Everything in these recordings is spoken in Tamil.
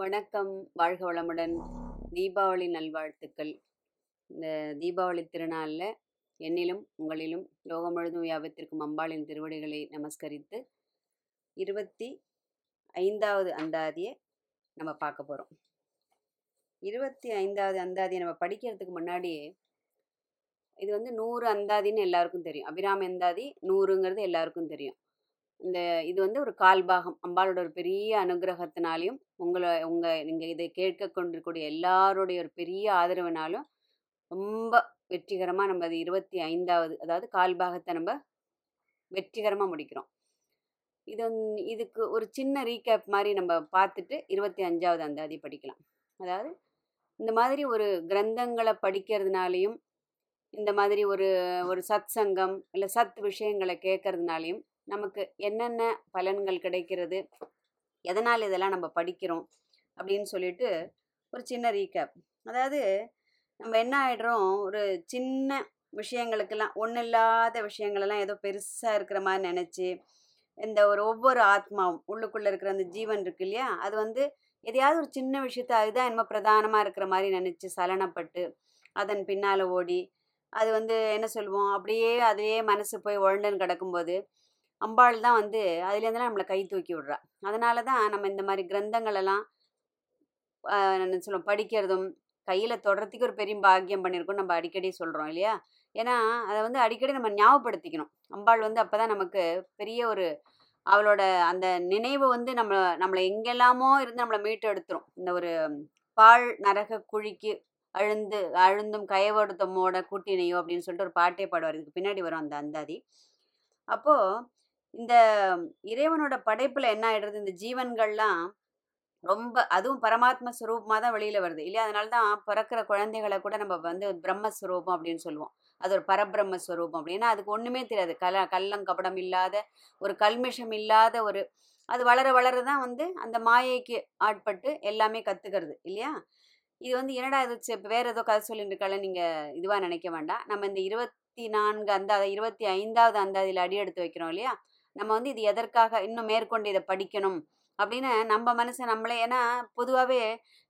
வணக்கம் வாழ்க வளமுடன். தீபாவளி நல்வாழ்த்துக்கள். இந்த தீபாவளி திருநாளில் என்னிலும் உங்களிலும் லோகம் முழுதும் வியாபத்திற்கும் அம்பாளின் திருவடிகளை நமஸ்கரித்து இருபத்தி ஐந்தாவது அந்தாதியை நம்ம பார்க்க போகிறோம் இருபத்தி ஐந்தாவது அந்தாதியை நம்ம படிக்கிறதுக்கு முன்னாடியே இது வந்து நூறு அந்தாதின்னு எல்லாருக்கும் தெரியும். அபிராம அந்தாதி நூறுங்கிறது எல்லாருக்கும் தெரியும். இந்த இது வந்து ஒரு கால்பாகம். அம்பாளோட ஒரு பெரிய அனுகிரகத்தினாலையும் உங்களை உங்கள் நீங்கள் இதை கேட்க கொண்டிருக்கக்கூடிய எல்லாருடைய ஒரு பெரிய ஆதரவுனாலும் ரொம்ப வெற்றிகரமாக நம்ம அது இருபத்தி ஐந்தாவது அதாவது கால்பாகத்தை நம்ம வெற்றிகரமாக முடிக்கிறோம். இது இதுக்கு ஒரு சின்ன ரீகேப் மாதிரி நம்ம பார்த்துட்டு இருபத்தி அஞ்சாவது அந்தாதி படிக்கலாம். அதாவது இந்த மாதிரி ஒரு கிரந்தங்களை படிக்கிறதுனாலையும் இந்த மாதிரி ஒரு ஒரு சத் சங்கம் இல்லை சத் விஷயங்களை கேட்கறதுனாலையும் நமக்கு என்னென்ன பலன்கள் கிடைக்கிறது எதனால் இதெல்லாம் நம்ம படிக்கிறோம்? அப்படின்னு சொல்லிட்டு ஒரு சின்ன ரீகேப் அதாவது நம்ம என்ன ஆகிடுறோம் ஒரு சின்ன விஷயங்களுக்கெல்லாம் ஒன்றும் இல்லாத விஷயங்களெல்லாம் ஏதோ பெருசாக இருக்கிற மாதிரி நினச்சி இந்த ஒரு ஒவ்வொரு ஆத்மாவும் உள்ளுக்குள்ளே இருக்கிற அந்த ஜீவன் இருக்கு இல்லையா? அது வந்து எதையாவது ஒரு சின்ன விஷயத்த அதுதான் என்னமோ பிரதானமாக இருக்கிற மாதிரி நினச்சி சலனப்பட்டு அதன் பின்னால் ஓடி அது வந்து என்ன சொல்லுவோம்? அப்படியே அதுவே மனசு போய் உழண்டுன்னு கிடக்கும்போது அம்பாள் தான் வந்து அதுலேருந்துலாம் நம்மளை கை தூக்கி விடுறா. அதனால தான் நம்ம இந்த மாதிரி கிரந்தங்களெல்லாம் என்ன சொல்லுவோம் படிக்கிறதும் கையில் தொடர்றதுக்கு ஒரு பெரிய பாக்கியம் பண்ணியிருக்கோம் நம்ம அடிக்கடி சொல்கிறோம் இல்லையா? ஏன்னா அதை வந்து அடிக்கடி நம்ம ஞாபகப்படுத்திக்கணும். அம்பாள் வந்து அப்போ தான் நமக்கு பெரிய ஒரு அவளோட அந்த நினைவு வந்து நம்ம நம்மளை எங்கெல்லாமோ இருந்து நம்மளை மீட்டு எடுத்துரும் இந்த ஒரு பால் நரக குழிக்கு அழுந்து அழுந்தும் கயவடுத்தமோட கூட்டினையோ அப்படின்னு சொல்லிட்டு ஒரு பாட்டே பாடுவார். இதுக்கு பின்னாடி வரும் அந்த அந்தாதி. அப்போது இந்த இறைவனோட படைப்பில் என்ன ஆயிடுறது? இந்த ஜீவன்கள்லாம் ரொம்ப அதுவும் பரமாத்ம ஸ்வரூபமாக தான் வெளியில் வருது. இல்லையா? அதனால தான் பிறக்கிற குழந்தைகளை கூட நம்ம வந்து பிரம்மஸ்வரூபம் அப்படின்னு சொல்லுவோம். அது ஒரு பரபிரம்ம ஸ்வரூபம் அப்படின்னா அதுக்கு ஒன்றுமே தெரியாது. கல கள்ளம் கபடம் இல்லாத ஒரு கல்மிஷம் இல்லாத ஒரு அது வளர வளர தான் வந்து அந்த மாயைக்கு ஆட்பட்டு எல்லாமே கற்றுக்கிறது இல்லையா? இது வந்து என்னடா இது வேறு ஏதோ கதை சொல்லிட்டு இருக்கால நீங்கள் இதுவாக நினைக்க வேண்டாம். நம்ம இந்த இருபத்தி நான்கு அந்த இருபத்தி ஐந்தாவது அந்தாதியில் அடி எடுத்து வைக்கிறோம் இல்லையா? நம்ம வந்து இது எதற்காக இன்னும் மேற்கொண்டு இதை படிக்கணும் அப்படின்னு நம்ம மனசை நம்மளே ஏன்னா பொதுவாகவே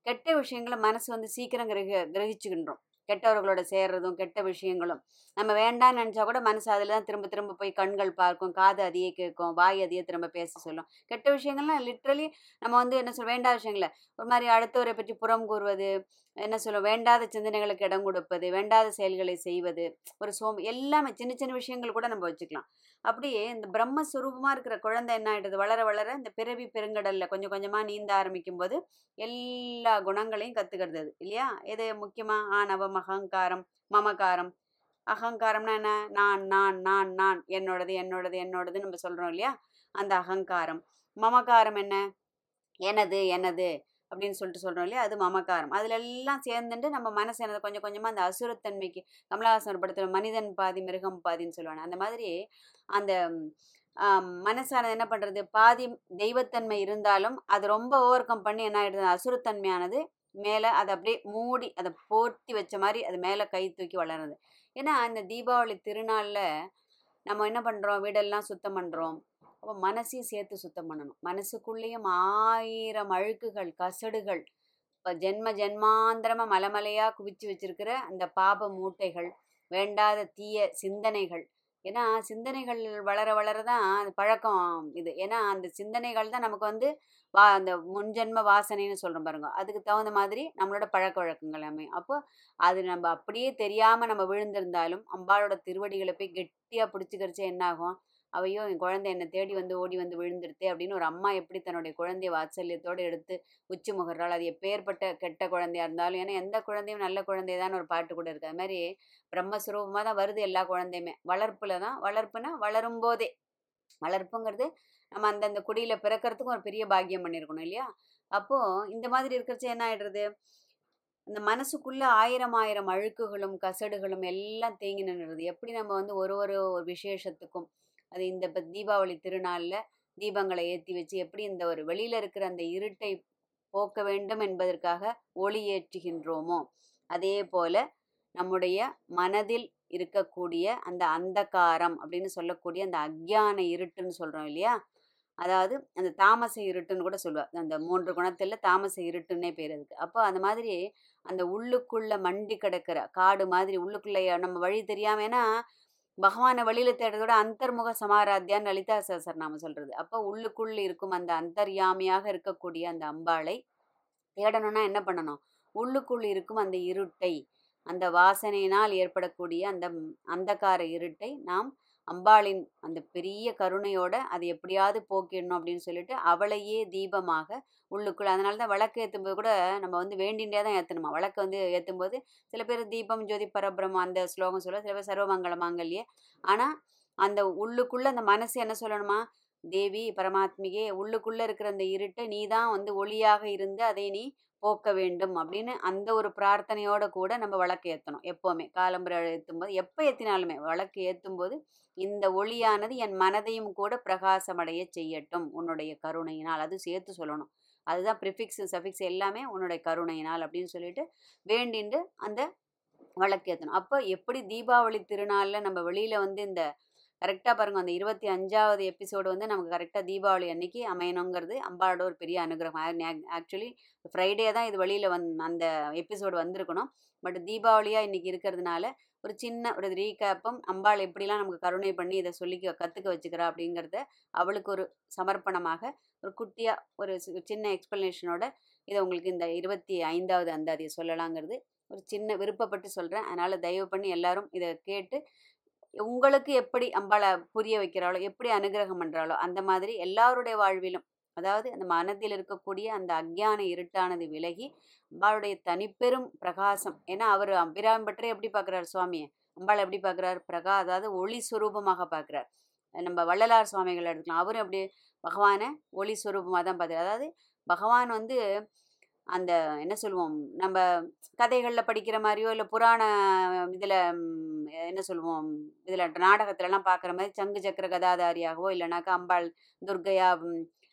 கெட்ட விஷயங்களை மனசு வந்து சீக்கிரம் கிரகி கிரகிச்சுக்கின்றோம். கெட்டவர்களோட சேர்றதும் கெட்ட விஷயங்களும். நம்ம வேண்டாம்னு நினச்சா கூட மனசு அதில் தான் திரும்ப திரும்ப போய் கண்கள் பார்க்கும் காது அதையே கேட்கும் வாய் அதையே திரும்ப பேச சொல்லும். கெட்ட விஷயங்கள்லாம் லிட்ரலி நம்ம வந்து என்ன சொல்ல வேண்டாத விஷயங்களை. ஒரு மாதிரி அடுத்தவரை பற்றி புறம் கூறுவது என்ன சொல்ல வேண்டாத சிந்தனைகளுக்கு இடம் கொடுப்பது வேண்டாத செயல்களை செய்வது ஒரு சோம் எல்லாமே சின்ன சின்ன விஷயங்கள் கூட நம்ம வச்சுக்கலாம். அப்படியே இந்த பிரம்மஸ்வரூபமாக இருக்கிற குழந்தை என்ன ஆகிடுது வளர வளர இந்த பிறவி பெருங்கடலில் கொஞ்சம் கொஞ்சமாக நீந்த ஆரம்பிக்கும் போது எல்லா குணங்களையும் கற்றுக்கிறது இல்லையா? எது முக்கியமாக ஆணவம் அகங்காரம் மமகாரம். அகங்காரம்னா என்ன? நான் நான் நான் நான். என்னோடது என்னோடது என்னோடது நம்ம சொல்கிறோம் இல்லையா? அந்த அகங்காரம். மமகாரம் என்ன? எனது எனது அப்படின்னு சொல்லிட்டு சொல்கிறோம் இல்லையா? அது மமக்காரம் அதில் எல்லாம் சேர்ந்துட்டு நம்ம மனசு என்னது கொஞ்சம் கொஞ்சமாக அந்த அசுரத்தன்மைக்கு கமலஹாசன் படத்தில் மனிதன் பாதி மிருகம் பாதின்னு சொல்லுவாங்க அந்த மாதிரி அந்த மனசானது என்ன பண்ணுறது பாதி தெய்வத்தன்மை இருந்தாலும் அது ரொம்ப ஓவர் கம் பண்ணி என்ன ஆகிடுது அசுரத்தன்மையானது மேலே அதை அப்படியே மூடி அதை போர்த்தி வச்ச மாதிரி அது மேலே கை தூக்கி வளருது. ஏன்னா அந்த தீபாவளி திருநாளில் நம்ம என்ன பண்ணுறோம் வீடெல்லாம் சுத்தம் பண்ணுறோம் அப்போ மனசையும் சேர்த்து சுத்தம் பண்ணணும். மனசுக்குள்ளேயும் ஆயிரம் அழுக்குகள் கசடுகள் இப்போ ஜென்ம ஜென்மாந்திரமாக மலைமலையாக குவிச்சு வச்சிருக்கிற அந்த பாப மூட்டைகள் வேண்டாத தீய சிந்தனைகள் ஏன்னா சிந்தனைகள் வளர வளர தான் பழக்கம் இது. ஏன்னா அந்த சிந்தனைகள் தான் நமக்கு வந்து வா அந்த முன்ஜென்ம வாசனைன்னு சொல்கிறோம் பாருங்க. அதுக்கு தகுந்த மாதிரி நம்மளோட பழக்க வழக்கங்கள் அமையும். அப்போ அது நம்ம அப்படியே தெரியாமல் நம்ம விழுந்திருந்தாலும் அம்பாளோட திருவடிகளை போய் கெட்டியாக பிடிச்சிக்கிறச்சே என்னாகும்? அவையோ என் குழந்தை என்னை தேடி வந்து ஓடி வந்து விழுந்துடுத்தே அப்படின்னு ஒரு அம்மா எப்படி தன்னுடைய குழந்தைய வாத்சல்யத்தோடு எடுத்து உச்சி முகர்றாள் அது எப்பேற்பட்ட கெட்ட குழந்தையா இருந்தாலும் ஏன்னா எந்த குழந்தையும் நல்ல குழந்தைதான் ஒரு பாட்டு கூட இருக்குது அது மாதிரி பிரம்மஸ்வரூபமாக தான் வருது எல்லா குழந்தையுமே. வளர்ப்பில் தான் வளர்ப்புனா வளரும் போதே வளர்ப்புங்கிறது நம்ம அந்தந்த குடியில் பிறக்கிறதுக்கும் ஒரு பெரிய பாக்கியம் பண்ணியிருக்கணும் இல்லையா? அப்போது இந்த மாதிரி இருக்கிறச்சு என்ன ஆகிடுறது இந்த மனசுக்குள்ளே ஆயிரம் ஆயிரம் அழுக்குகளும் கசடுகளும் எல்லாம் தேங்கி நின்றுது எப்படி நம்ம வந்து ஒரு ஒரு விசேஷத்துக்கும் அது இந்த இப்போ தீபாவளி திருநாளில் தீபங்களை ஏற்றி வச்சு எப்படி இந்த ஒரு வெளியில் இருக்கிற அந்த இருட்டை போக்க வேண்டும் என்பதற்காக ஒளி ஏற்றுகின்றோமோ அதே போல் நம்முடைய மனதில் இருக்கக்கூடிய அந்த அந்தகாரம் அப்படின்னு சொல்லக்கூடிய அந்த அக்ஞான இருட்டுன்னு சொல்கிறோம் இல்லையா? அதாவது அந்த தாமச இருட்டுன்னு கூட சொல்லுவாள் அந்த மூன்று குணத்தில் தாமச இருட்டுன்னே பேர் அதுக்கு. அப்போ அந்த மாதிரி அந்த உள்ளுக்குள்ளே மண்டி கிடக்கிற காடு மாதிரி உள்ளுக்குள்ளே நம்ம வழி தெரியாமனா பகவானை வழியில தேடுறதோட அந்தர்முக சமாராத்தியான்னு லலிதா சேசர் நாம சொல்றது. அப்போ உள்ளுக்குள் இருக்கும் அந்த அந்தர்யாமியாக இருக்கக்கூடிய அந்த அம்பாளை தேடணும்னா என்ன பண்ணணும்? உள்ளுக்குள் இருக்கும் அந்த இருட்டை அந்த வாசனையினால் ஏற்படக்கூடிய அந்த அந்தகார இருட்டை நாம் அம்பாளின் அந்த பெரிய கருணையோட அதை எப்படியாவது போக்கிடணும் அப்படின்னு சொல்லிட்டு அவளையே தீபமாக உள்ளுக்குள்ள அதனால தான் விளக்கு ஏற்றும்போது கூட நம்ம வந்து வேண்டின்றே தான் ஏற்றணுமா விளக்கு வந்து ஏற்றும்போது சில பேர் தீபம் ஜோதி பரபிரம் அந்த ஸ்லோகம் சொல்ல சில பேர் சர்வமங்கல மாங்கல்யே. ஆனால் அந்த உள்ளுக்குள்ள அந்த மனசு என்ன சொல்லணுமா? தேவி பரமாத்மிகே உள்ளுக்குள்ளே இருக்கிற அந்த இருட்டை நீ தான் வந்து ஒளியாக இருந்து அதை நீ போக்க வேண்டும் அப்படின்னு அந்த ஒரு பிரார்த்தனையோட கூட நம்ம வழக்கு ஏற்றணும் எப்போவுமே. காலம்பரையில் ஏற்றும் போது எப்போ ஏற்றினாலுமே விளக்கு ஏற்றும்போது இந்த ஒளியானது என் மனதையும் கூட பிரகாசமடைய செய்யட்டும் உன்னுடைய கருணையினால். அது சேர்த்து சொல்லணும். அதுதான் ப்ரிஃபிக்ஸ் சஃபிக்ஸ் எல்லாமே உன்னுடைய கருணையினால் அப்படின்னு சொல்லிட்டு வேண்டிண்டு அந்த வழக்கு ஏற்றணும் அப்போ எப்படி தீபாவளி திருநாளில் நம்ம வெளியில் வந்து இந்த கரெக்டாக பாருங்க. அந்த இருபத்தி அஞ்சாவது எபிசோடு வந்து நமக்கு கரெக்டாக தீபாவளி அன்னைக்கு அமையணுங்கிறது அம்பாளோட ஒரு பெரிய அனுகிரகம். ஆக்சுவலி ஃப்ரைடே தான் இது வெளியில் வந் அந்த எபிசோடு வந்திருக்கணும். பட் தீபாவளியாக இன்னைக்கு இருக்கிறதுனால ஒரு சின்ன ஒரு ரீகேப்பும் அம்பாள் எப்படிலாம் நமக்கு கருணை பண்ணி இதை சொல்லி கற்றுக்க வச்சுக்கிறா அப்படிங்கிறத அவளுக்கு ஒரு சமர்ப்பணமாக ஒரு குட்டியாக ஒரு சின்ன எக்ஸ்ப்ளனேஷனோட இதை உங்களுக்கு இந்த இருபத்தி ஐந்தாவது அந்தாதியை சொல்லலாங்கிறது ஒரு சின்ன விருப்பப்பட்டு சொல்கிறேன் அதனால் தயவு பண்ணி எல்லாரும் இதை கேட்டு உங்களுக்கு எப்படி அம்பாளை புரிய வைக்கிறாளோ எப்படி அனுகிரகம் பண்ணுறாளோ அந்த மாதிரி எல்லாருடைய வாழ்விலும் அதாவது அந்த மனதில் இருக்கக்கூடிய அந்த அக்ஞான இருட்டானது விலகி அம்பாளுடைய தனிப்பெரும் பிரகாசம். ஏன்னா அவர் அபிராமி பற்றி எப்படி பார்க்குறாரு சுவாமியை? அம்பாளை எப்படி பார்க்குறாரு பிரகா அதாவது ஒளி சுரூபமாக பார்க்குறார் நம்ம வள்ளலார் சுவாமிகள் எடுத்துக்கலாம். அவரும் அப்படி பகவானை ஒளி சுரூபமாக தான் பார்க்குறாரு அதாவது பகவான் வந்து அந்த என்ன சொல்லுவோம் நம்ம கதைகளில் படிக்கிற மாதிரியோ இல்லை புராண இதில் என்ன சொல்லுவோம் இதில் நாடகத்துலலாம் பார்க்குற மாதிரி சங்கு சக்கர கதாதாரியாகவோ இல்லைனாக்கா அம்பாள் துர்கையா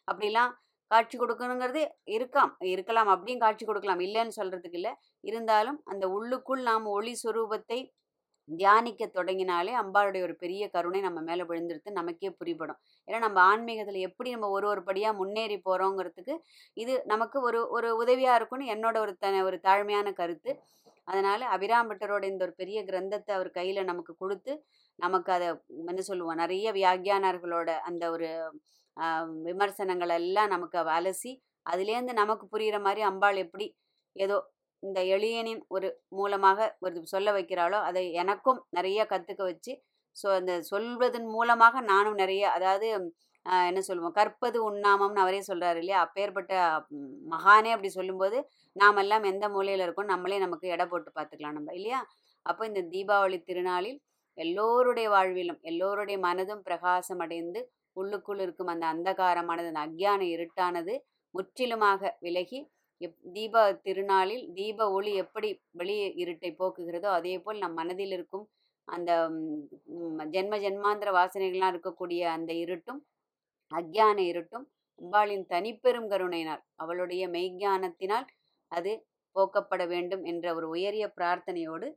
அப்படிலாம் காட்சி கொடுக்கணுங்கிறது இருக்காம் இருக்கலாம். அப்படியும் காட்சி கொடுக்கலாம். இல்லைன்னு சொல்கிறதுக்கு இல்லை. இருந்தாலும் அந்த உள்ளுக்குள் நாம் ஒளி சுரூபத்தை தியானிக்க தொடங்கினாலே அம்பாளுடைய ஒரு பெரிய கருணை நம்ம மேலே விழுந்துருது நமக்கே புரிபடும். ஏன்னா நம்ம ஆன்மீகத்தில் எப்படி நம்ம ஒரு ஒரு படியாக முன்னேறி போகிறோங்கிறதுக்கு இது நமக்கு ஒரு ஒரு உதவியாக இருக்கும்னு என்னோட ஒரு த ஒரு தாழ்மையான கருத்து. அதனால் அபிராம்பட்டரோட இந்த ஒரு பெரிய கிரந்தத்தை அவர் கையில் நமக்கு கொடுத்து நமக்கு அதை என்ன சொல்லுவோம் நிறைய வியாக்கியானர்களோட அந்த ஒரு விமர்சனங்கள் எல்லாம் நமக்கு அலசி அதுலேருந்து நமக்கு புரிகிற மாதிரி அம்பாள் எப்படி ஏதோ இந்த எளியனின் ஒரு மூலமாக ஒரு சொல்ல வைக்கிறாளோ அதை எனக்கும் நிறைய கற்றுக்க வச்சு ஸோ அந்த சொல்வதன் மூலமாக நானும் நிறைய அதாவது என்ன சொல்லுவோம்? கற்பது உண்ணாமம்னு அவரே சொல்கிறாரு இல்லையா? அப்பேற்பட்ட மகானே அப்படி சொல்லும்போது நாமெல்லாம் எந்த மூலையில் இருக்கோம்? நம்மளே நமக்கு எடை போட்டு பார்த்துக்கலாம் நம்ம இல்லையா? அப்போ இந்த தீபாவளி திருநாளில் எல்லோருடைய வாழ்விலும் எல்லோருடைய மனதும் பிரகாசம் அடைந்து உள்ளுக்குள் இருக்கும் அந்த அந்தகாரமானது அந்த அக்ஞான இருட்டானது முற்றிலுமாக விலகி எப் தீப திருநாளில் தீப ஒளி எப்படி வெளி இருட்டை போக்குகிறதோ அதே போல் நம் மனதில் இருக்கும் அந்த ஜென்ம ஜென்மாந்திர வாசனைகள்லாம் இருக்கக்கூடிய அந்த இருட்டும் அக்ஞான இருட்டும் அம்பாளின் தனிப்பெரும் கருணையினால். அவளுடைய மெய்ஞானத்தினால் அது போக்கப்பட வேண்டும் என்ற ஒரு உயரிய பிரார்த்தனையோடு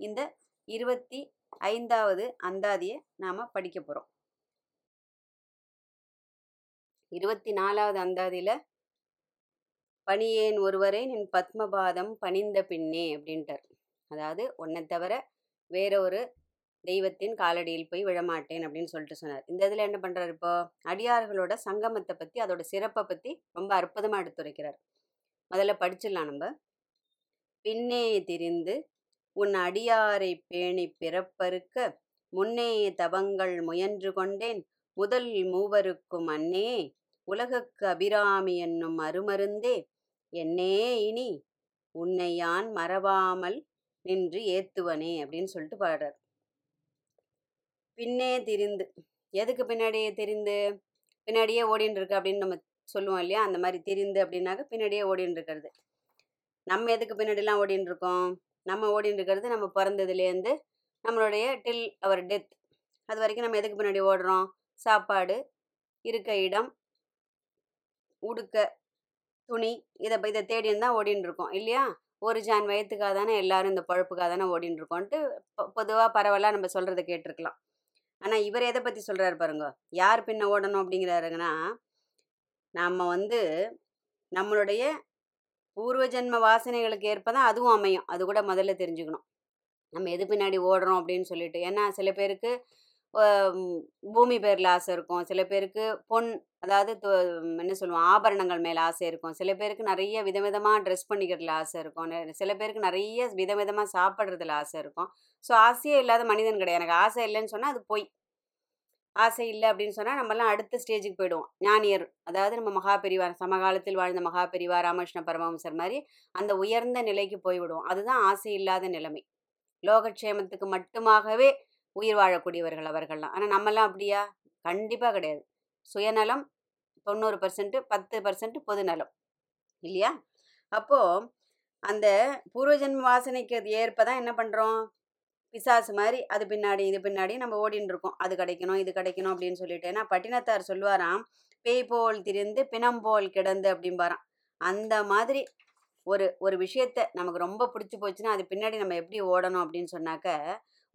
இந்த இருபத்தி ஐந்தாவது அந்தாதியை நாம் படிக்க போகிறோம் இருபத்தி நாலாவது அந்தாதியில் பணியேன் ஒருவரை நின் பத்மபாதம் பணிந்த பின்னே அப்படின்ட்டார். அதாவது ஒன்றை தவிர வேற ஒரு தெய்வத்தின் காலடியில் போய் விழமாட்டேன் அப்படின்னு சொல்லிட்டு சொன்னார். இந்த இதில் என்ன பண்ணுறாரு இப்போ? அடியார்களோட சங்கமத்தை பற்றி அதோட சிறப்பை பற்றி ரொம்ப அற்புதமாக எடுத்துரைக்கிறார். முதல்ல படிச்சிடலாம் நம்ம. பின்னே திரிந்து உன் அடியாரை பேணி பிறப்பறுக்க முன்னே தவங்கள் முயன்று கொண்டேன். முதல் மூவருக்கும் அன்னே உலகக்கு அபிராமி என்னும் அருமருந்தே. என்னே இனி உன்னை யான் மறவாமல் நின்று ஏத்துவனே அப்படின்னு சொல்லிட்டு பாடுறார். பின்னே திரிந்து. எதுக்கு பின்னாடியே தெரிந்து? பின்னாடியே ஓடின்னு இருக்கு அப்படின்னு நம்ம சொல்லுவோம் இல்லையா? அந்த மாதிரி திரிந்து அப்படின்னாக்க பின்னாடியே ஓடின்னு இருக்கிறது நம்ம எதுக்கு பின்னாடிலாம் ஓடின்னு இருக்கோம் நம்ம ஓடின்னு இருக்கிறது நம்ம பிறந்ததுலேருந்து நம்மளுடைய டில் அவர் டெத் அது வரைக்கும் நம்ம எதுக்கு பின்னாடி ஓடுறோம்? சாப்பாடு இருக்க இடம் உடுக்க துணி இதை இதை தேடின்னு தான் ஓடின்னு இருக்கோம் இல்லையா? ஒரு ஜான் வயத்துக்காக தானே எல்லாரும் இந்த பழப்புக்காக தானே ஓடின்னு இருக்கோன்ட்டு பொதுவாக பரவலாக நம்ம சொல்கிறத கேட்டிருக்கலாம். ஆனால் இவர் எதை பற்றி சொல்கிறாரு பாருங்க. யார் பின்ன ஓடணும் அப்படிங்கிறாருங்கன்னா நம்ம வந்து நம்மளுடைய பூர்வ ஜென்ம வாசனைகளுக்கு ஏற்ப தான் அதுவும் அமையும். அது கூட முதல்ல தெரிஞ்சுக்கணும். நம்ம எது பின்னாடி ஓடுறோம் அப்படின்னு சொல்லிட்டு. ஏன்னா சில பேருக்கு பூமி பேரில் ஆசை இருக்கும். சில பேருக்கு பொன் அதாவது என்ன சொல்லுவோம் ஆபரணங்கள் மேலே ஆசை இருக்கும். சில பேருக்கு நிறைய விதவிதமாக ட்ரெஸ் பண்ணிக்கிறதுல ஆசை இருக்கும். சில பேருக்கு நிறைய விதவிதமாக சாப்பிட்றதுல ஆசை இருக்கும். ஸோ ஆசையே இல்லாத மனிதன் கிடையாது. எனக்கு ஆசை இல்லைன்னு சொன்னால் அது பொய். ஆசை இல்லை அப்படின்னு சொன்னால் நம்மலாம் அடுத்த ஸ்டேஜுக்கு போயிடுவோம். ஞானியர் அதாவது நம்ம மகாபெரிவார் சமகாலத்தில் வாழ்ந்த மகாபெரிவா ராமகிருஷ்ண பரமஹம்சர் மாதிரி அந்த உயர்ந்த நிலைக்கு போய்விடுவோம். அதுதான் ஆசை இல்லாத நிலைமை. லோகக்ஷேமத்துக்கு மட்டுமாகவே உயிர் வாழக்கூடியவர்கள் அவர்கள்லாம். ஆனால் நம்மலாம் அப்படியா? கண்டிப்பாக கிடையாது. சுயநலம் தொண்ணூறு பர்சன்ட்டு பத்து பர்சன்ட் பொதுநலம். இல்லையா? அப்போது அந்த பூர்வஜன்ம வாசனைக்கு ஏற்ப தான் என்ன பண்ணுறோம் பிசாசு மாதிரி அது பின்னாடி இது பின்னாடி நம்ம ஓடின்னு இருக்கோம் அது கிடைக்கணும் இது கிடைக்கணும் அப்படின்னு சொல்லிட்டு. ஏன்னா பட்டினத்தார் சொல்லுவாராம் பேய் போல் திரிந்து பிணம் போல் கிடந்து அப்படிம்பாராம். அந்த மாதிரி ஒரு ஒரு விஷயத்த நமக்கு ரொம்ப பிடிச்சி போச்சுன்னா அது பின்னாடி நம்ம எப்படி ஓடணும் அப்படின்னு சொன்னாக்க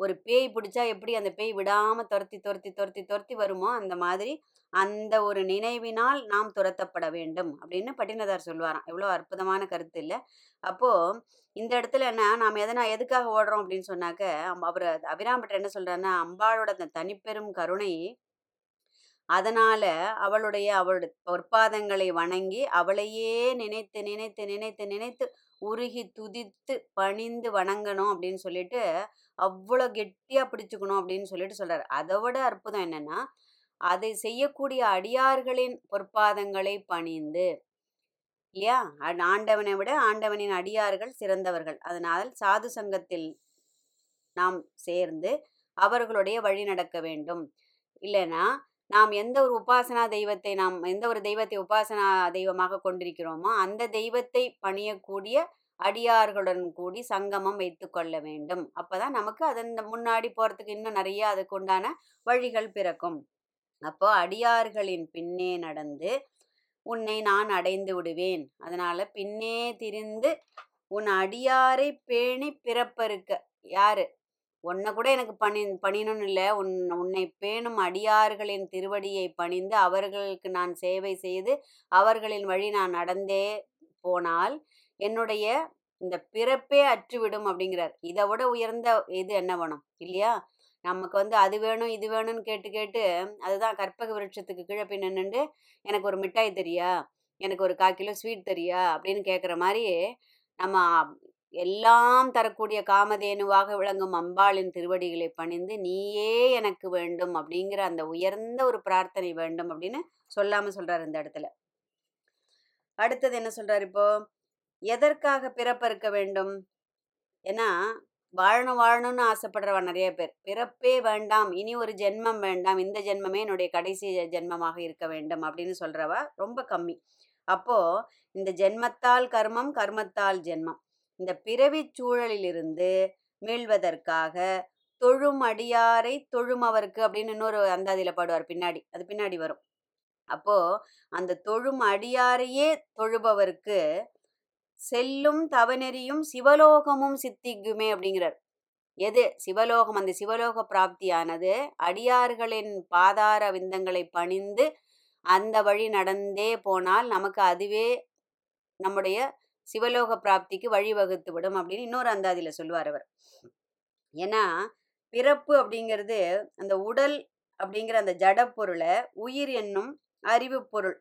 ஒரு பேய் பிடிச்சா எப்படி அந்த பேய் விடாமல் துரத்தி துரத்தி துரத்தி துரத்தி வருமோ அந்த மாதிரி அந்த ஒரு நினைவினால் நாம் துரத்தப்பட வேண்டும் அப்படின்னு பட்டினதார் சொல்லுவாராம். எவ்வளோ அற்புதமான கருத்து இல்லை. அப்போது இந்த இடத்துல என்ன நாம் எதனா எதுக்காக ஓடுறோம் அப்படின்னு சொன்னாக்க அவர் அபிராம்பட்டர் என்ன சொல்றாருன்னா அம்பாளோட அந்த தனிப்பெரும் கருணை அதனால அவளுடைய அவளுடைய பொற்பாதங்களை வணங்கி அவளையே நினைத்து நினைத்து நினைத்து நினைத்து உருகி துதித்து பணிந்து வணங்கணும் அப்படின்னு சொல்லிட்டு அவ்வளோ கெட்டியாக பிடிச்சுக்கணும் அப்படின்னு சொல்லிட்டு சொல்கிறார் அதை விட அற்புதம் என்னென்னா அதை செய்யக்கூடிய அடியார்களின் பொற்பாதங்களை பணிந்து இல்லையா? அ- ஆண்டவனை விட ஆண்டவனின் அடியார்கள் சிறந்தவர்கள். அதனால் சாது சங்கத்தில் நாம் சேர்ந்து அவர்களுடைய வழி நடக்க வேண்டும். இல்லைன்னா நாம் எந்த ஒரு உபாசனா தெய்வத்தை நாம் எந்த ஒரு தெய்வத்தை உபாசனா தெய்வமாக கொண்டிருக்கிறோமோ அந்த தெய்வத்தை பணியக்கூடிய அடியார்களுடன் கூடி சங்கமம் வைத்து கொள்ள வேண்டும். அப்போதான் நமக்கு அதன் முன்னாடி போகிறதுக்கு இன்னும் நிறைய அதுக்கு உண்டான வழிகள் பிறக்கும். அப்போ அடியார்களின் பின்னே நடந்து உன்னை நான் அடைந்து விடுவேன். அதனால பின்னே திரிந்து உன் அடியாரை பேணி பிறப்பருக்க யாரு? உன்னை கூட எனக்கு பணி பணியணும்னு இல்லை. உன் உன்னை பேணும் அடியார்களின் திருவடியை பணிந்து அவர்களுக்கு நான் சேவை செய்து அவர்களின் வழி நான் நடந்தே போனால் என்னுடைய இந்த பிறப்பே அற்றுவிடும் அப்படிங்கிறார். இதை விட உயர்ந்த இது என்ன வேணும் இல்லையா? நமக்கு வந்து அது வேணும் இது வேணும்னு கேட்டு கேட்டு அதுதான் கற்பக விருட்சத்துக்கு கீழே போய் எனக்கு ஒரு மிட்டாய் தெரியா? எனக்கு ஒரு கால் கிலோ ஸ்வீட் தெரியா? அப்படின்னு கேட்குற மாதிரி நம்ம எல்லாம் தரக்கூடிய காமதேனுவாக விளங்கும் அம்பாளின் திருவடிகளை பணிந்து நீயே எனக்கு வேண்டும் அப்படிங்கிற அந்த உயர்ந்த ஒரு பிரார்த்தனை வேண்டும் அப்படின்னு சொல்லாம சொல்றாரு இந்த இடத்துல. அடுத்தது என்ன சொல்றாரு இப்போ? எதற்காக பிறப்பறுக்க வேண்டும்? ஏன்னா வாழணும் வாழணும்னு ஆசைப்படுறவா நிறைய பேர். பிறப்பே வேண்டாம் இனி ஒரு ஜென்மம் வேண்டாம் இந்த ஜென்மமே என்னுடைய கடைசி ஜென்மமாக இருக்க வேண்டும் அப்படின்னு சொல்றவா ரொம்ப கம்மி. அப்போ இந்த ஜென்மத்தால் கர்மம் கர்மத்தால் ஜென்மம். இந்த பிறவிச் சூழலிலிருந்து மீள்வதற்காக தொழும் அடியாரை தொழும் அவருக்கு அப்படின்னு இன்னொரு அந்தாதியில் பாடுவார் பின்னாடி. அது பின்னாடி வரும். அப்போ அந்த தொழும் அடியாரையே தொழுபவருக்கு செல்லும் தவநெறியும் சிவலோகமும் சித்திக்குமே அப்படிங்கிறார். எது? சிவலோகம். அந்த சிவலோக பிராப்தியானது அடியார்களின் பாதார விந்தங்களை பணிந்து அந்த வழி நடந்தே போனால் நமக்கு அதுவே நம்முடைய சிவலோக பிராப்திக்கு வழிவகுத்து விடும் அப்படின்னு இன்னொரு அந்தாதியில சொல்லுவார் அவர். ஏன்னா பிறப்பு அப்படிங்கிறது அந்த உடல் அப்படிங்கிற அந்த ஜடப்பொருளை உயிர் என்னும் அறிவு பொருள்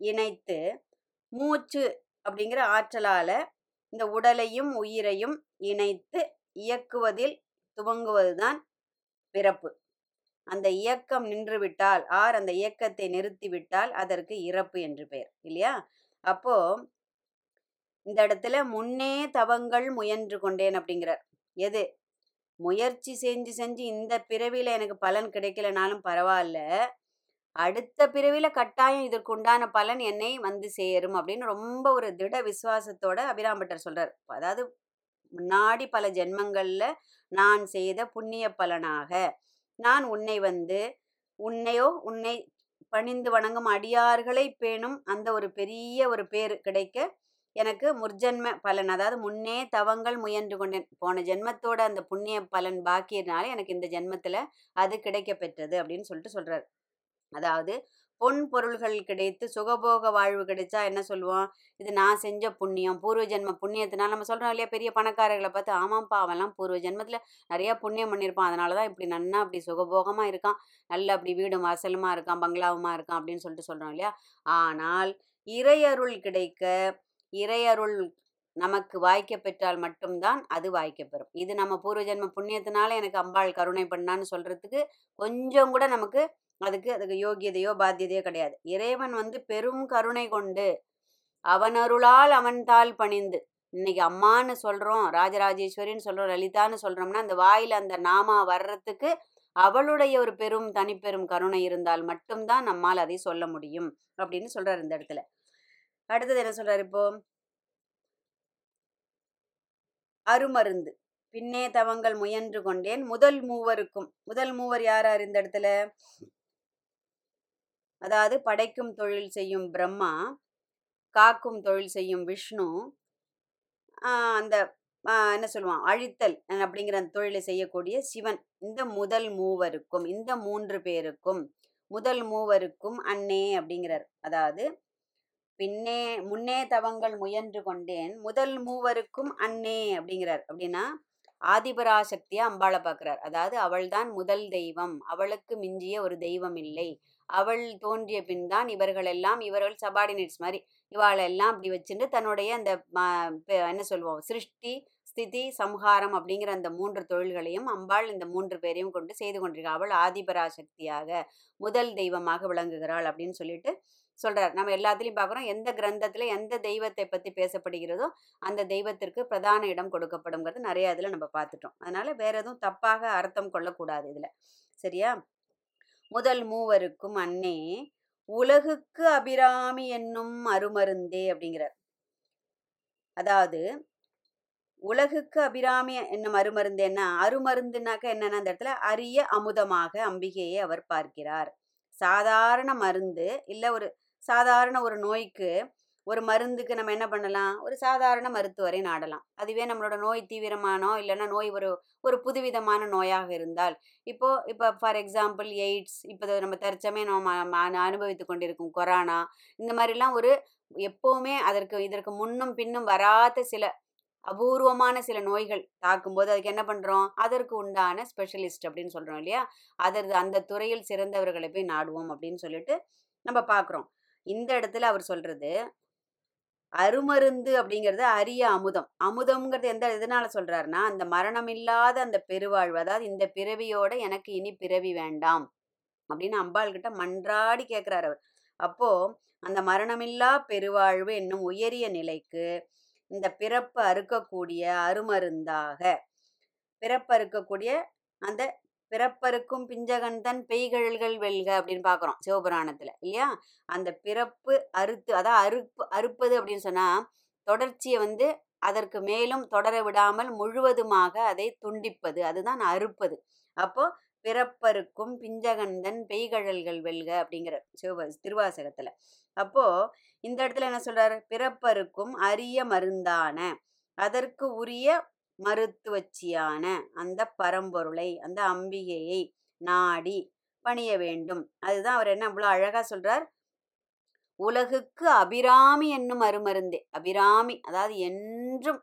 இணைத்து மூச்சு அப்படிங்கிற ஆற்றலால இந்த உடலையும் உயிரையும் இணைத்து இயக்குவதில் துவங்குவதுதான் பிறப்பு. அந்த இயக்கம் நின்றுவிட்டால் ஆர் அந்த இயக்கத்தை நிறுத்திவிட்டால் அதற்கு இறப்பு என்று பெயர் இல்லையா? அப்போ இந்த இடத்துல முன்னே தவங்கள் முயன்று கொண்டேன் அப்படிங்கிறார். எது? முயற்சி செஞ்சு செஞ்சு இந்த பிறவியில எனக்கு பலன் கிடைக்கலனாலும் பரவாயில்ல. அடுத்த பிறவில கட்டாயம் இதற்கு உண்டான பலன் என்னை வந்து சேரும் அப்படின்னு ரொம்ப ஒரு திட விசுவாசத்தோட அபிராம்பட்டர் சொல்றார். அதாவது முன்னாடி பல ஜென்மங்கள்ல நான் செய்த புண்ணிய பலனாக நான் உன்னை வந்து உன்னையோ உன்னை பணிந்து வணங்கும் அடியார்களை பேணும் அந்த ஒரு பெரிய ஒரு பேர் கிடைக்க எனக்கு முர்ஜென்ம பலன் அதாவது முன்னே தவங்கள் முயன்று கொண்டேன் போன ஜென்மத்தோட அந்த புண்ணிய பலன் பாக்கியனால எனக்கு இந்த ஜென்மத்துல அது கிடைக்க பெற்றது அப்படின்னு சொல்லிட்டு சொல்றாரு. அதாவது பொன் பொருள்கள் கிடைத்து சுகபோக வாழ்வு கிடைச்சா என்ன சொல்லுவோம்? இது நான் செஞ்ச புண்ணியம் பூர்வ ஜென்ம புண்ணியத்தினால நம்ம சொல்கிறோம் இல்லையா? பெரிய பணக்காரர்களை பார்த்து ஆமாம்ப்பா அவன்லாம் பூர்வ ஜென்மத்தில் நிறையா புண்ணியம் பண்ணியிருப்பான். அதனால தான் இப்படி நன்னா அப்படி சுகபோகமாக இருக்கான். நல்ல அப்படி வீடும் வாசலுமா இருக்கான் பங்களாவுமா இருக்கான் அப்படின்னு சொல்லிட்டு சொல்கிறோம் இல்லையா? ஆனால் இறையருள் கிடைக்க இறையருள் நமக்கு வாய்க்க பெற்றால் மட்டும்தான் அது வாய்க்க பெறும். இது நம்ம பூர்வ ஜென்ம புண்ணியத்தினால எனக்கு அம்பாள் கருணை பண்ணான்னு சொல்கிறதுக்கு கொஞ்சம் கூட நமக்கு அதுக்கு அதுக்கு யோகியதையோ பாத்தியதையோ கிடையாது. இறைவன் வந்து பெரும் கருணை கொண்டு அவன் அருளால் அவன் தாள் பணிந்து இன்னைக்கு அம்மான்னு சொல்கிறோம் ராஜராஜேஸ்வரின்னு சொல்கிறோம் லலிதான்னு சொல்கிறோம்னா அந்த வாயில் அந்த நாமா வர்றதுக்கு அவளுடைய ஒரு பெரும் தனிப்பெரும் கருணை இருந்தால் மட்டும்தான் நம்மால் அதை சொல்ல முடியும் அப்படின்னு சொல்றாரு இந்த இடத்துல. அடுத்தது என்ன சொல்றாரு இப்போ? அருமருந்து. பின்னே தவங்கள் முயன்று கொண்டேன். முதல் மூவருக்கும். முதல் மூவர் யாரார் இந்த இடத்துல? அதாவது படைக்கும் தொழில் செய்யும் பிரம்மா காக்கும் தொழில் செய்யும் விஷ்ணு அந்த என்ன சொல்லுவான்? அழித்தல் அப்படிங்கிற அந்த தொழிலை செய்யக்கூடிய சிவன். இந்த முதல் மூவருக்கும் இந்த மூன்று பேருக்கும் முதல் மூவருக்கும் அன்னே அப்படிங்கிறார். அதாவது பின்னே முன்னே தவங்கள் முயன்று கொண்டேன். முதல் மூவருக்கும் அன்னே அப்படிங்கிறார். அப்படின்னா ஆதிபராசக்தியா அம்பாளை பார்க்கிறார். அதாவது அவள்தான் முதல் தெய்வம். அவளுக்கு மிஞ்சிய ஒரு தெய்வம் இல்லை. அவள் தோன்றிய பின் தான் இவர்களெல்லாம் இவர்கள் சபார்டினேட்ஸ் மாதிரி இவாளெல்லாம் அப்படி வச்சுட்டு தன்னுடைய அந்த என்ன சொல்லுவோம் சிருஷ்டி ஸ்திதி சம்ஹாரம் அப்படிங்கிற அந்த மூன்று தொழில்களையும் அம்பாள் இந்த மூன்று பேரையும் கொண்டு செய்து கொண்டிருக்கிறாள் அவள் ஆதிபராசக்தியாக முதல் தெய்வமாக விளங்குகிறாள் அப்படின்னு சொல்லிட்டு சொல்கிறார் நம்ம எல்லாத்துலேயும் பார்க்குறோம் எந்த கிரந்தத்தில் எந்த தெய்வத்தை பற்றி பேசப்படுகிறதோ அந்த தெய்வத்திற்கு பிரதான இடம் கொடுக்கப்படுங்கிறது நிறைய இதில் நம்ம பார்த்துட்டோம். அதனால் வேற எதுவும் தப்பாக அர்த்தம் கொள்ளக்கூடாது இதில். சரியா? முதல் மூவருக்கும் அன்னே உலகுக்கு அபிராமி என்னும் அருமருந்தே அப்படிங்கிறார். அதாவது உலகுக்கு அபிராமி என்னும் அருமருந்தேன்னா அருமருந்துனாக்க என்னன்னா அந்த இடத்துல அரிய அமுதமாக அம்பிகையை அவர் பார்க்கிறார். சாதாரண மருந்து இல்லை ஒரு சாதாரண ஒரு நோய்க்கு ஒரு மருந்துக்கு நம்ம என்ன பண்ணலாம்? ஒரு சாதாரண மருத்துவரை நாடலாம். அதுவே நம்மளோட நோய் தீவிரமானோ இல்லைன்னா நோய் ஒரு ஒரு புதுவிதமான நோயாக இருந்தால். இப்போ இப்போ ஃபார் எக்ஸாம்பிள் எய்ட்ஸ் இப்போ நம்ம தற்சமே நம்ம அனுபவித்து கொண்டிருக்கும் கொரோனா இந்த மாதிரிலாம் ஒரு எப்போவுமே அதற்கு இதற்கு முன்னும் பின்னும் வராத சில அபூர்வமான சில நோய்கள் தாக்கும்போது அதுக்கு என்ன பண்ணுறோம் அதற்கு உண்டான ஸ்பெஷலிஸ்ட் அப்படின்னு சொல்கிறோம் இல்லையா? அதற்கு அந்த துறையில் சிறந்தவர்களை போய் நாடுவோம் அப்படின்னு சொல்லிட்டு நம்ம பார்க்குறோம். இந்த இடத்துல அவர் சொல்றது அருமருந்து அப்படிங்கிறது அரிய அமுதம். அமுதம்ங்கிறது எந்த எதனால சொல்றாருன்னா அந்த மரணமில்லாத அந்த பெருவாழ்வு அதாவது இந்த பிறவியோட எனக்கு இனி பிறவி வேண்டாம் அப்படின்னு அம்பாள் கிட்ட மன்றாடி கேட்கிறார் அவர். அப்போ அந்த மரணமில்லா பெருவாழ்வு என்னும் உயரிய நிலைக்கு இந்த பிறப்பு அறுக்கக்கூடிய அருமருந்தாக பிறப்பு அறுக்கக்கூடிய அந்த பிறப்பருக்கும் பிஞ்சகந்தன் பெய்கழல்கள் வெல்க அப்படின்னு பார்க்குறோம் சிவபுராணத்தில் இல்லையா? அந்த பிறப்பு அறுத்து அதான் அறுப்பு அறுப்பது அப்படின்னு சொன்னால் தொடர்ச்சியை வந்து அதற்கு மேலும் தொடர விடாமல் முழுவதுமாக அதை துண்டிப்பது அதுதான் அறுப்பது. அப்போ பிறப்பருக்கும் பிஞ்சகந்தன் பெய்கழல்கள் வெல்க அப்படிங்கிற சிவ திருவாசகத்தில். அப்போ இந்த இடத்துல என்ன சொல்றாரு? பிறப்பருக்கும் அரிய மருந்தான அதற்கு உரிய மருத்துவச்சியான அந்த பரம்பொருளை அந்த அம்பிகையை நாடி பணிய வேண்டும். அதுதான் அவர் என்ன அவ்வளோ அழகா சொல்றார்? உலகுக்கு அபிராமி என்னும் அருமருந்தே. அபிராமி அதாவது என்றும்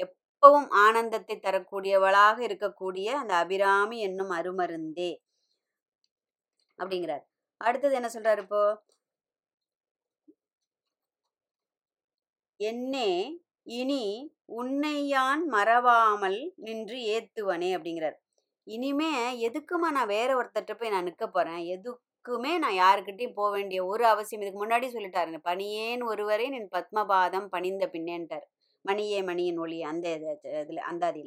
எப்பவும் ஆனந்தத்தை தரக்கூடியவளாக இருக்கக்கூடிய அந்த அபிராமி என்னும் அருமருந்தே அப்படிங்கிறார். அடுத்தது என்ன சொல்றாரு இப்போ? என்னே இனி உன்னை யான் மறவாமல் நின்று ஏத்துவனே அப்படிங்கிறார். இனிமே எதுக்குமா நான் வேற ஒருத்தர்கிட்ட போய் நான் நிற்க போறேன்? எதுக்குமே நான் யாருக்கிட்டையும் போக வேண்டிய ஒரு அவசியம் இதுக்கு முன்னாடி சொல்லிட்டாருங்க பணியேன் ஒருவரே நின் பத்மபாதம் பணிந்த பின்னேன்ட்டார். மணியே மணியின் ஒளி அந்த இது- இதுல அந்த அதில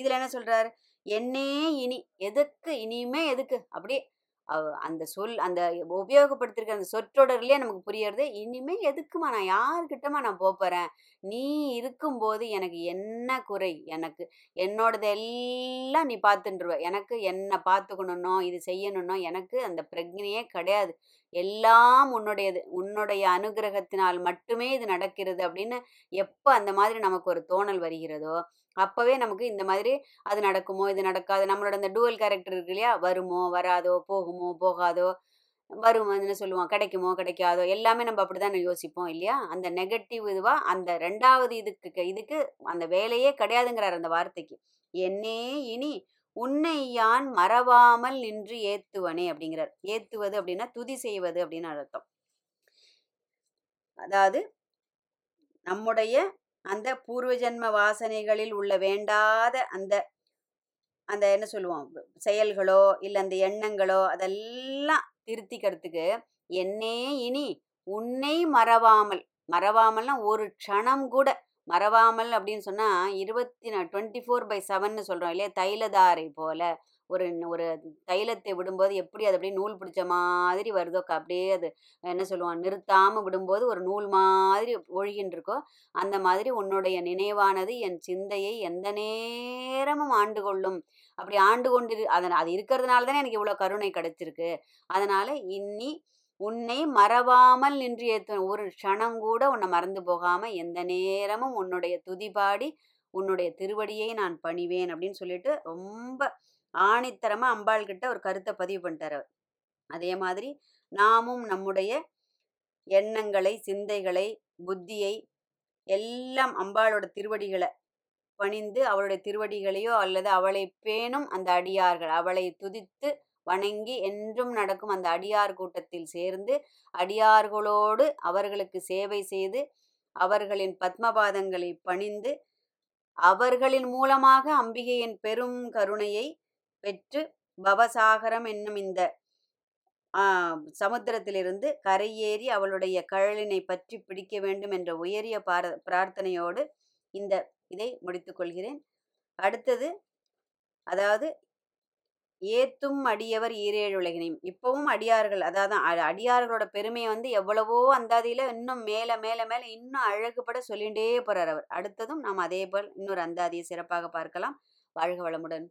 இதுல என்ன சொல்றாரு? என்னே இனி எதுக்கு? இனிமே எதுக்கு? அப்படியே அந்த சொல் அந்த உபயோகப்படுத்திருக்க அந்த சொற்றொடர்லயே நமக்கு புரியறது. இனிமே எதுக்குமா நான் யாருக்கிட்டமா நான் போப் போறேன்? நீ இருக்கும்போது எனக்கு என்ன குறை? எனக்கு என்னோடது எல்லாம் நீ பார்த்துட்டுருவ எனக்கு என்ன பார்த்துக்கணுன்னோ இது செய்யணுன்னோ எனக்கு அந்த பிரக்ஞையே கிடையாது. எல்லாம் உன்னுடையது உன்னுடைய அனுகிரகத்தினால் மட்டுமே இது நடக்கிறது அப்படின்னு எப்போ அந்த மாதிரி நமக்கு ஒரு தோணல் வருகிறதோ அப்போவே நமக்கு இந்த மாதிரி அது நடக்குமோ இது நடக்காது. நம்மளோட அந்த டூவல் கேரக்டர் இருக்கு இல்லையா? வருமோ வராதோ போகுமோ போகாதோ வரும் என்ன சொல்லுவோம். கிடைக்குமோ கிடைக்காதோ எல்லாமே நம்ம அப்படிதான் யோசிப்போம் இல்லையா? அந்த நெகட்டிவ் இதுவா அந்த ரெண்டாவது இதுக்கு இதுக்கு அந்த வேலையே கிடையாதுங்கிறார் அந்த வார்த்தைக்கு. என்னே இனி உன்னை யான் மறவாமல் நின்று ஏத்துவனே அப்படிங்கிறார். ஏத்துவது அப்படின்னா துதி செய்வது அப்படின்னு அர்த்தம். அதாவது நம்முடைய அந்த பூர்வ ஜென்ம வாசனைகளில் உள்ள வேண்டாத அந்த அந்த என்ன சொல்லுவோம்? செயல்களோ இல்லை அந்த எண்ணங்களோ அதெல்லாம் திருத்திக்கிறதுக்கு என்னே இனி உன்னை மறவாமல் மறவாமல்னா ஒரு க்ஷணம் கூட மறவாமல் அப்படின்னு சொன்னால் இருபத்தி நான் டுவெண்ட்டி ஃபோர் பை செவன்னு சொல்கிறோம் இல்லையா? தைலதாரை போல ஒரு ஒரு தைலத்தை விடும்போது எப்படி அது அப்படியே நூல் பிடிச்ச மாதிரி வருதோ அப்படியே அது என்ன சொல்லுவான் நிறுத்தாமல் விடும்போது ஒரு நூல் மாதிரி ஒழுகின்னு இருக்கோ அந்த மாதிரி உன்னுடைய நினைவானது என் சிந்தையை எந்த நேரமும் ஆண்டு கொள்ளும். அப்படி ஆண்டு கொண்டு அதன் அது இருக்கிறதுனால தானே எனக்கு இவ்வளோ கருணை கிடச்சிருக்கு. அதனால் இன்னி உன்னை மறவாமல் நின்றிய ஒரு க்ஷணம் கூட உன்னை மறந்து போகாம எந்த நேரமும் உன்னுடைய துதிபாடி உன்னுடைய திருவடியை நான் பணிவேன் அப்படின்னு சொல்லிட்டு ரொம்ப ஆணித்தரமா அம்பாள் கிட்ட ஒரு கருத்தை பதிவு பண்ணிட்டார் அவர். அதே மாதிரி நாமும் நம்முடைய எண்ணங்களை சிந்தைகளை புத்தியை எல்லாம் அம்பாளோட திருவடிகளை பணிந்து அவளுடைய திருவடிகளையோ அல்லது அவளை பேணும் அந்த அடியார்கள். அவளை துதித்து வணங்கி என்றும் நடக்கும் அந்த அடியார் கூட்டத்தில் சேர்ந்து அடியார்களோடு அவர்களுக்கு சேவை செய்து அவர்களின் பத்மபாதங்களை பணிந்து அவர்களின் மூலமாக அம்பிகையின் பெரும் கருணையை பெற்று பவசாகரம் என்னும் இந்த சமுத்திரத்திலிருந்து கரையேறி அவளுடைய கழலினை பற்றி பிடிக்க வேண்டும் என்ற உயரிய பார பிரார்த்தனையோடு இந்த இதை முடித்துக்கொள்கிறேன் அடுத்தது அதாவது ஏத்தும் அடியவர் ஈரேழு உலகினையும். இப்பவும் அடியார்கள் அதாவது அடியார்களோட பெருமையை வந்து எவ்வளவோ அந்தாதியில இன்னும் மேல மேல மேல இன்னும் அழகுபட சொல்லிகிட்டே போறார் அவர். அடுத்ததும் நாம் அதே போல் இன்னொரு அந்தாதியை சிறப்பாக பார்க்கலாம். வாழ்க வளமுடன்.